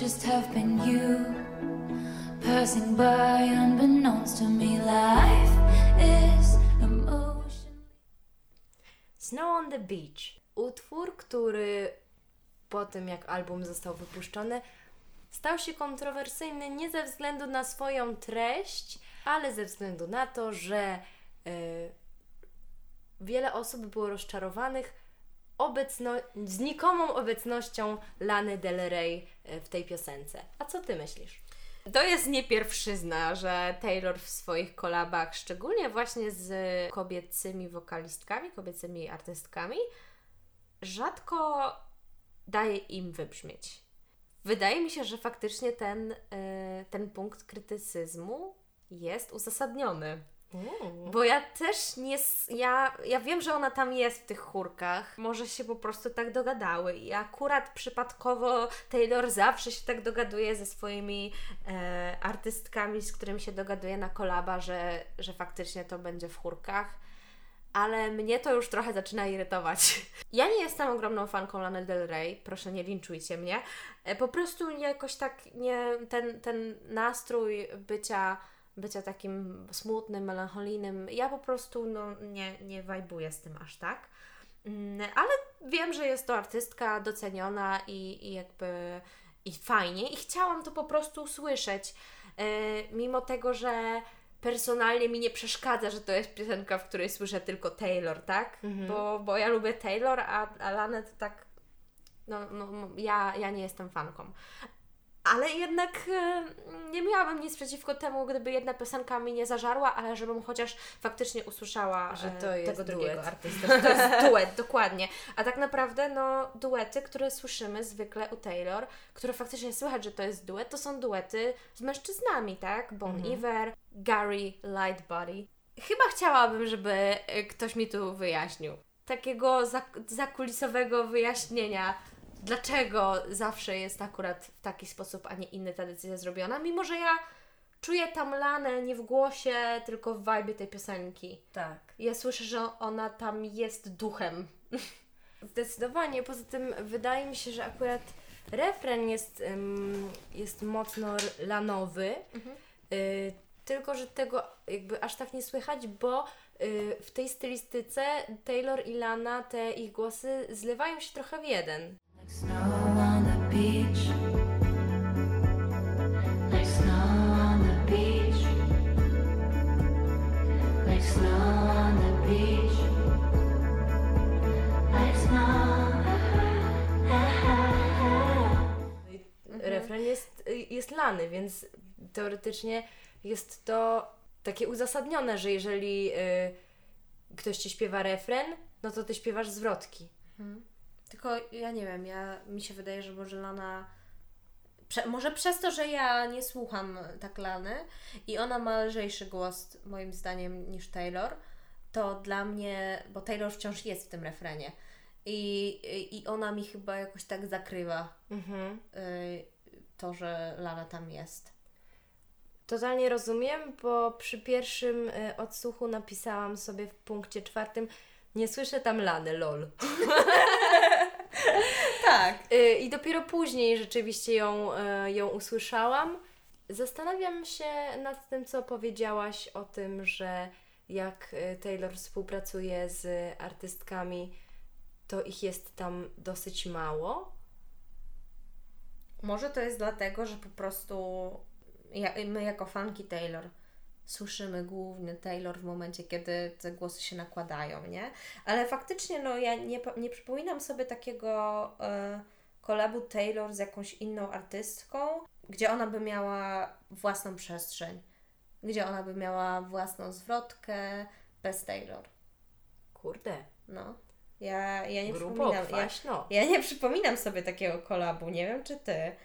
just have been you passing by unbeknownst to me. Life is emotion. Snow on the Beach. Utwór, który po tym jak album został wypuszczony, stał się kontrowersyjny nie ze względu na swoją treść, ale ze względu na to, że y, wiele osób było rozczarowanych obecno- znikomą obecnością Lany Del Rey y, w tej piosence. A co ty myślisz? To jest nie pierwszyzna, że Taylor w swoich kolabach, szczególnie właśnie z kobiecymi wokalistkami, kobiecymi artystkami, rzadko daje im wybrzmieć. Wydaje mi się, że faktycznie ten, y, ten punkt krytycyzmu jest uzasadniony. Bo ja też nie. Ja, ja wiem, że ona tam jest w tych chórkach. Może się po prostu tak dogadały. I akurat przypadkowo Taylor zawsze się tak dogaduje ze swoimi e, artystkami, z którymi się dogaduje na kolaba, że, że faktycznie to będzie w chórkach. Ale mnie to już trochę zaczyna irytować. [LAUGHS] Ja nie jestem ogromną fanką Lana Del Rey, proszę nie linczujcie mnie. E, Po prostu jakoś tak nie, ten, ten nastrój bycia bycia takim smutnym, melancholijnym. Ja po prostu no, nie, nie wajbuję z tym aż tak. Mm, Ale wiem, że jest to artystka doceniona i, i jakby i fajnie i chciałam to po prostu usłyszeć. E, mimo tego, że personalnie mi nie przeszkadza, że to jest piosenka, w której słyszę tylko Taylor, tak? Bo, bo ja lubię Taylor, a, a Lanę to tak no, no, ja, ja nie jestem fanką. Ale jednak e, nie miałabym nic przeciwko temu, gdyby jedna piosenka mi nie zażarła, ale żebym chociaż faktycznie usłyszała Że e, to jest tego drugiego duet. artystę. Że to jest [LAUGHS] duet, dokładnie. A tak naprawdę, no, duety, które słyszymy zwykle u Taylor, które faktycznie słychać, że to jest duet, to są duety z mężczyznami, tak? Bon Mhm. Iver, Gary Lightbody. Chyba chciałabym, żeby e, ktoś mi tu wyjaśnił. Takiego zak- zakulisowego wyjaśnienia, dlaczego zawsze jest akurat w taki sposób, a nie inny ta decyzja zrobiona, mimo że ja czuję tam Lanę nie w głosie, tylko w vibe tej piosenki. Tak. Ja słyszę, że ona tam jest duchem. [LAUGHS] Zdecydowanie. Poza tym wydaje mi się, że akurat refren jest, jest mocno lanowy. Y, tylko, że tego jakby aż tak nie słychać, bo y, w tej stylistyce Taylor i Lana, te ich głosy zlewają się trochę w jeden. Snow. Refren jest, y, jest lany, więc teoretycznie jest to takie uzasadnione, że jeżeli y, ktoś ci śpiewa refren, no to ty śpiewasz zwrotki. Tylko ja nie wiem, ja mi się wydaje, że może Lana. Prze, może przez to, że ja nie słucham tak Lany i ona ma lżejszy głos, moim zdaniem, niż Taylor, to dla mnie, bo Taylor wciąż jest w tym refrenie i, i- ona mi chyba jakoś tak zakrywa Mhm. y, to, że Lana tam jest. Totalnie rozumiem, bo przy pierwszym y, odsłuchu napisałam sobie w punkcie czwartym nie słyszę tam lany, lol. [LAUGHS] [LAUGHS] Tak. Y, I dopiero później rzeczywiście ją, y, ją usłyszałam. Zastanawiam się nad tym, co powiedziałaś o tym, że jak y, Taylor współpracuje z artystkami, to ich jest tam dosyć mało. Może to jest dlatego, że po prostu ja, my jako fanki Taylor słyszymy głównie Taylor w momencie, kiedy te głosy się nakładają, nie? Ale faktycznie, no ja nie, nie przypominam sobie takiego e, kolabu Taylor z jakąś inną artystką, gdzie ona by miała własną przestrzeń, gdzie ona by miała własną zwrotkę bez Taylor. Kurde, No. Ja, ja nie grubo, przypominam. Ja, kwaśno. ja nie przypominam sobie takiego kolabu, nie wiem czy ty.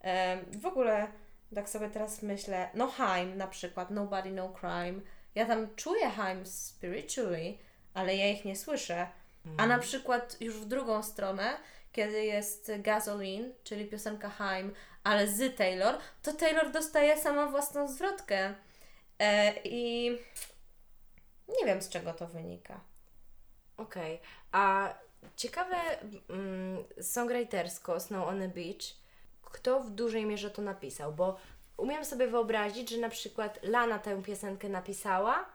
Em, w ogóle tak sobie teraz myślę, no Haim na przykład, Nobody No Crime. Ja tam czuję Haim spiritually, ale ja ich nie słyszę. A na przykład już w drugą stronę, kiedy jest Gasoline, czyli piosenka Haim, ale z Taylor, to Taylor dostaje sama własną zwrotkę. E, I nie wiem z czego to wynika. Okej, a ciekawe mm, songwritersko Snow on the Beach, kto w dużej mierze to napisał, bo umiem sobie wyobrazić, że na przykład Lana tę piosenkę napisała,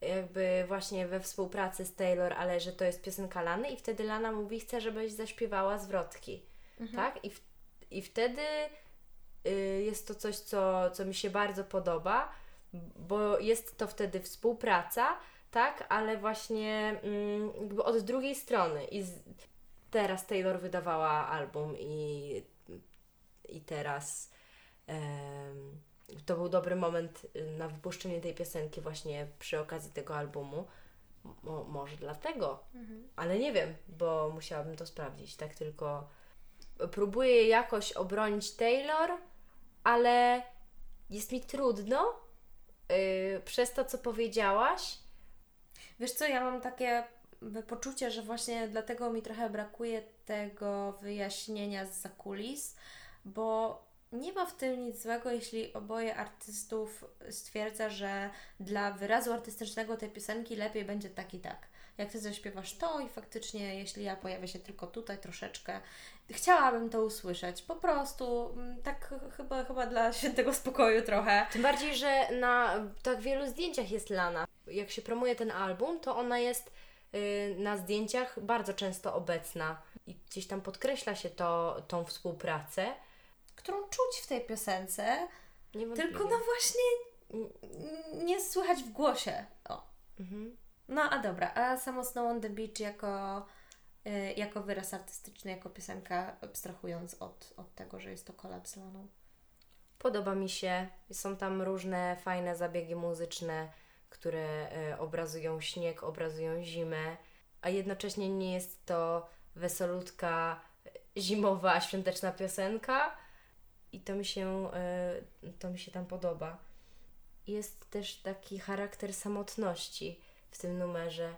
jakby właśnie we współpracy z Taylor, ale że to jest piosenka Lany i wtedy Lana mówi, chcę, żebyś zaśpiewała zwrotki, tak? I, w, I wtedy y, jest to coś, co, co mi się bardzo podoba, bo jest to wtedy współpraca, tak? Ale właśnie mm, jakby od drugiej strony i z, teraz Taylor wydawała album i, i teraz to był dobry moment y, na wypuszczenie tej piosenki właśnie przy okazji tego albumu. Mo, może dlatego, ale nie wiem, bo musiałabym to sprawdzić. Tak tylko próbuję jakoś obronić Taylor, ale jest mi trudno yy, przez to, co powiedziałaś. Wiesz co, ja mam takie poczucie, że właśnie dlatego mi trochę brakuje tego wyjaśnienia z zakulis, bo nie ma w tym nic złego, jeśli oboje artystów stwierdza, że dla wyrazu artystycznego tej piosenki lepiej będzie tak i tak. Jak Ty zaśpiewasz to i faktycznie, jeśli ja pojawię się tylko tutaj troszeczkę, chciałabym to usłyszeć. Po prostu, mm, tak ch- chyba, chyba dla [LAUGHS] świętego spokoju trochę. Tym bardziej, że na tak wielu zdjęciach jest Lana. Jak się promuje ten album, to ona jest y, na zdjęciach bardzo często obecna i gdzieś tam podkreśla się to, tą współpracę. Którą czuć w tej piosence, tylko no właśnie nie słychać w głosie. O. Mhm. No a dobra, a samo Snow on the Beach jako, y, jako wyraz artystyczny, jako piosenka, abstrahując od, od tego, że jest to kolab z Laną. Podoba mi się. Są tam różne fajne zabiegi muzyczne, które e, obrazują śnieg, obrazują zimę, a jednocześnie nie jest to wesolutka, e, zimowa, świąteczna piosenka. I to mi się, e, to mi się tam podoba. Jest też taki charakter samotności w tym numerze.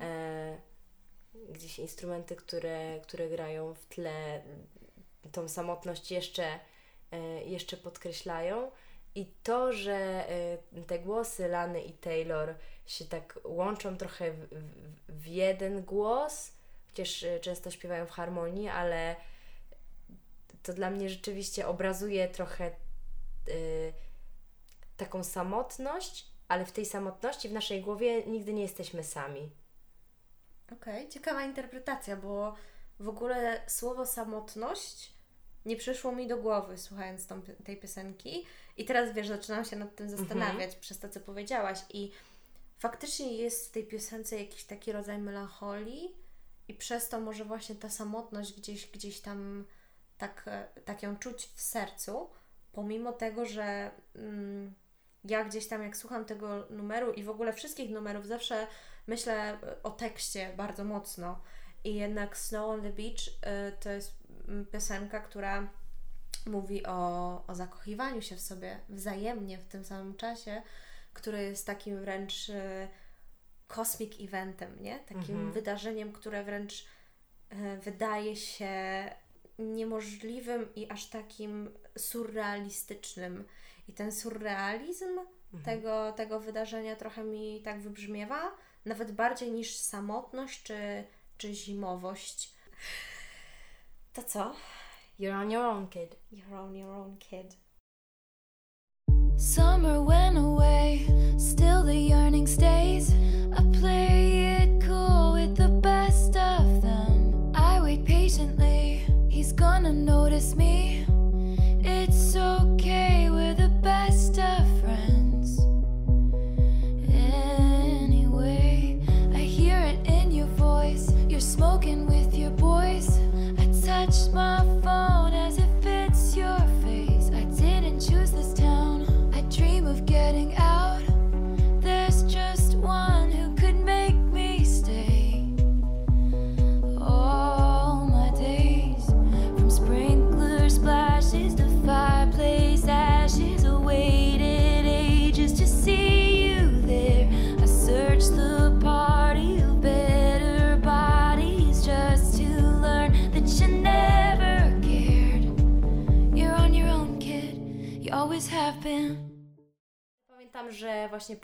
E, gdzieś instrumenty, które, które grają w tle, tą samotność jeszcze e, jeszcze podkreślają. I to, że te głosy Lany i Taylor się tak łączą trochę w, w, w jeden głos, chociaż często śpiewają w harmonii, ale to dla mnie rzeczywiście obrazuje trochę e, taką samotność, ale w tej samotności w naszej głowie nigdy nie jesteśmy sami. Okej, ciekawa interpretacja, bo w ogóle słowo samotność nie przyszło mi do głowy słuchając tą, tej piosenki. I teraz wiesz, zaczynam się nad tym zastanawiać przez to, co powiedziałaś. I faktycznie jest w tej piosence jakiś taki rodzaj melancholii i przez to może właśnie ta samotność gdzieś, gdzieś tam tak, e, tak ją czuć w sercu, pomimo tego, że mm, ja gdzieś tam jak słucham tego numeru i w ogóle wszystkich numerów zawsze myślę e, o tekście bardzo mocno i jednak Snow on the Beach y, to jest mm, piosenka, która mówi o, o zakochiwaniu się w sobie wzajemnie w tym samym czasie, który jest takim wręcz y, eventem, nie? Takim Mhm. wydarzeniem, które wręcz y, wydaje się niemożliwym i aż takim surrealistycznym. I ten surrealizm tego, tego wydarzenia trochę mi tak wybrzmiewa, nawet bardziej niż samotność czy, czy zimowość. To co? You're on your own, kid. You're on your own kid. Summer went away, still the yearning stays. I play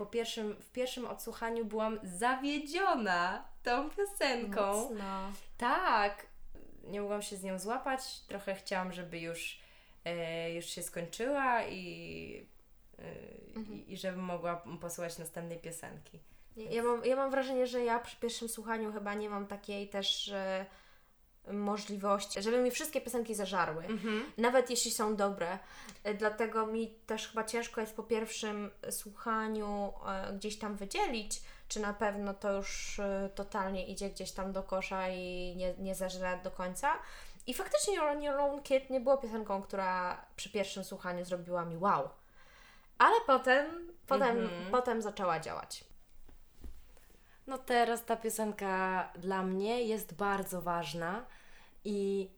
po pierwszym, w pierwszym odsłuchaniu byłam zawiedziona tą piosenką. Mocno. Tak, nie mogłam się z nią złapać. Trochę chciałam, żeby już, e, już się skończyła i, e, i, i żebym mogła posłuchać następnej piosenki. Ja, ja, mam, ja mam wrażenie, że ja przy pierwszym słuchaniu chyba nie mam takiej też e, możliwości, żeby mi wszystkie piosenki zażarły. Nawet jeśli są dobre. E, Dlatego mi też chyba ciężko jest po pierwszym słuchaniu e, gdzieś tam wydzielić, czy na pewno to już e, totalnie idzie gdzieś tam do kosza i nie, nie zażre do końca. I faktycznie You're on Your Own Kid nie było piosenką, która przy pierwszym słuchaniu zrobiła mi wow. Ale potem, potem, Mhm. potem zaczęła działać. No teraz ta piosenka dla mnie jest bardzo ważna i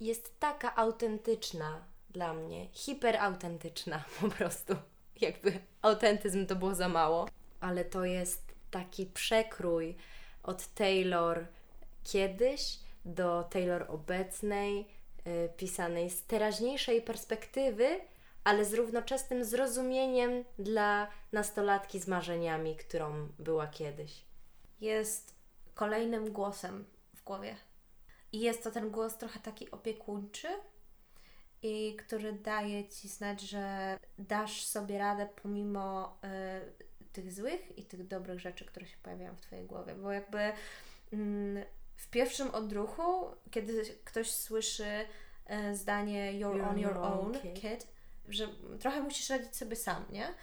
jest taka autentyczna dla mnie, hiperautentyczna [LAUGHS] po prostu. Jakby autentyzm to było za mało, ale to jest taki przekrój od Taylor kiedyś do Taylor obecnej, y, pisanej z teraźniejszej perspektywy, ale z równoczesnym zrozumieniem dla nastolatki z marzeniami, którą była kiedyś. jest kolejnym głosem w głowie. I jest to ten głos trochę taki opiekuńczy, i który daje ci znać, że dasz sobie radę pomimo y, tych złych i tych dobrych rzeczy, które się pojawiają w Twojej głowie. Bo jakby mm, w pierwszym odruchu, kiedy ktoś słyszy y, zdanie You're, on your own, kid. że trochę musisz radzić sobie sam, nie?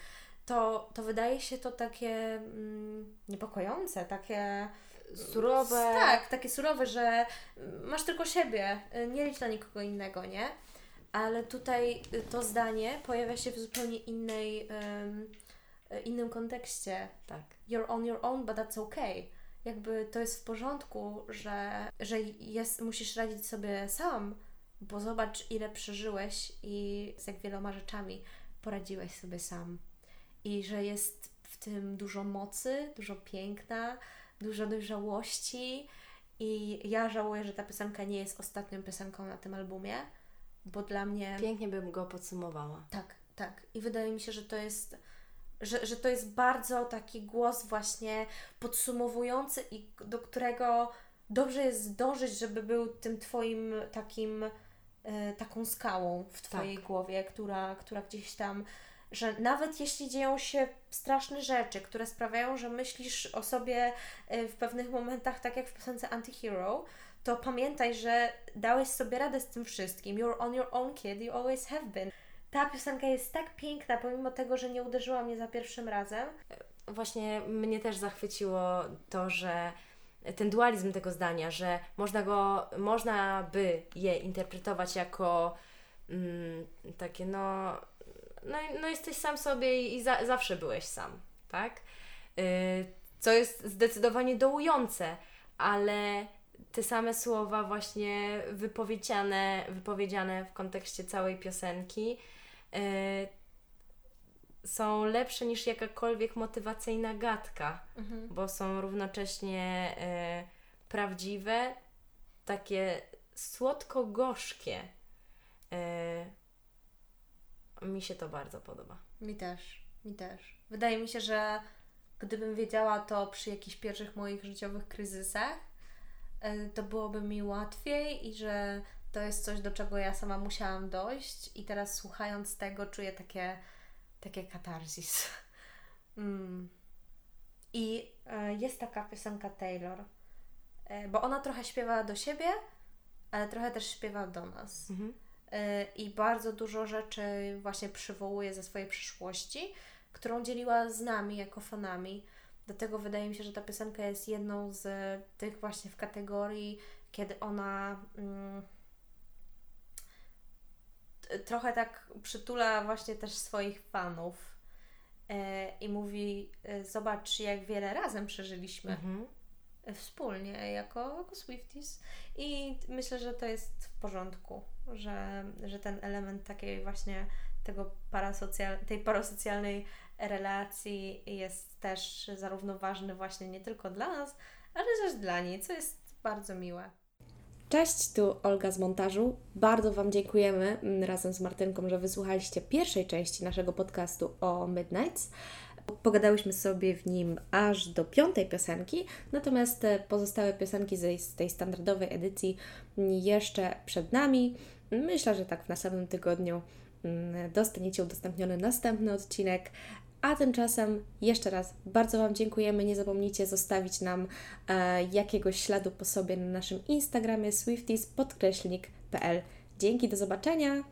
To, to wydaje się to takie mm, niepokojące, takie Surowe. Tak, takie surowe, że masz tylko siebie, y, nie licz na nikogo innego, nie? Ale tutaj y, to zdanie pojawia się w zupełnie innej, y, innym kontekście. Tak. You're on your own, but that's okay. Jakby to jest w porządku, że, że jest, musisz radzić sobie sam, bo zobacz, ile przeżyłeś i z jak wieloma rzeczami poradziłeś sobie sam. I że jest w tym dużo mocy, dużo piękna, dużo dojrzałości. I ja żałuję, że ta piosenka nie jest ostatnią piosenką na tym albumie, bo dla mnie. Pięknie bym go podsumowała. Tak, tak. I wydaje mi się, że to jest, że, że to jest bardzo taki głos właśnie podsumowujący i do którego dobrze jest dążyć, żeby był tym Twoim takim, e, taką skałą w Twojej głowie, która, która gdzieś tam, że nawet jeśli dzieją się straszne rzeczy, które sprawiają, że myślisz o sobie e, w pewnych momentach, tak jak w piosence Antihero, to pamiętaj, że dałeś sobie radę z tym wszystkim. You're on your own kid, you always have been. Ta piosenka jest tak piękna, pomimo tego, że nie uderzyła mnie za pierwszym razem. Właśnie mnie też zachwyciło to, że ten dualizm tego zdania, że można go, można by je interpretować jako mm, takie no, no, no jesteś sam sobie i za, zawsze byłeś sam, tak? Yy, co jest zdecydowanie dołujące, ale te same słowa właśnie wypowiedziane, wypowiedziane w kontekście całej piosenki yy, są lepsze niż jakakolwiek motywacyjna gadka, bo są równocześnie e, prawdziwe, takie słodko-gorzkie. E, mi się to bardzo podoba. Mi też, mi też. Wydaje mi się, że gdybym wiedziała to przy jakichś pierwszych moich życiowych kryzysach, e, to byłoby mi łatwiej i że to jest coś, do czego ja sama musiałam dojść i teraz słuchając tego czuję takie, takie katarzis. [LAUGHS] Mm. I e, jest taka piosenka Taylor, e, bo ona trochę śpiewa do siebie, ale trochę też śpiewa do nas. Mhm. I bardzo dużo rzeczy właśnie przywołuje ze swojej przyszłości, którą dzieliła z nami jako fanami. Dlatego wydaje mi się, że ta piosenka jest jedną z tych właśnie w kategorii, kiedy ona mm, trochę tak przytula właśnie też swoich fanów e, i mówi: e, Zobacz, jak wiele razem przeżyliśmy Mhm. wspólnie jako, jako Swifties i myślę, że to jest w porządku, że, że ten element takiej właśnie tego parasocjal, tej parasocjalnej relacji jest też zarówno ważny właśnie nie tylko dla nas, ale też dla niej, co jest bardzo miłe. Cześć, tu Olga z montażu. Bardzo Wam dziękujemy mm, razem z Martynką, że wysłuchaliście pierwszej części naszego podcastu o Midnights. Pogadałyśmy sobie w nim aż do piątej piosenki, natomiast te pozostałe piosenki z tej standardowej edycji jeszcze przed nami. Myślę, że tak w następnym tygodniu mm, dostaniecie udostępniony następny odcinek. A tymczasem jeszcze raz bardzo Wam dziękujemy. Nie zapomnijcie zostawić nam e, jakiegoś śladu po sobie na naszym Instagramie swifties podkreślnik.pl. Dzięki, do zobaczenia!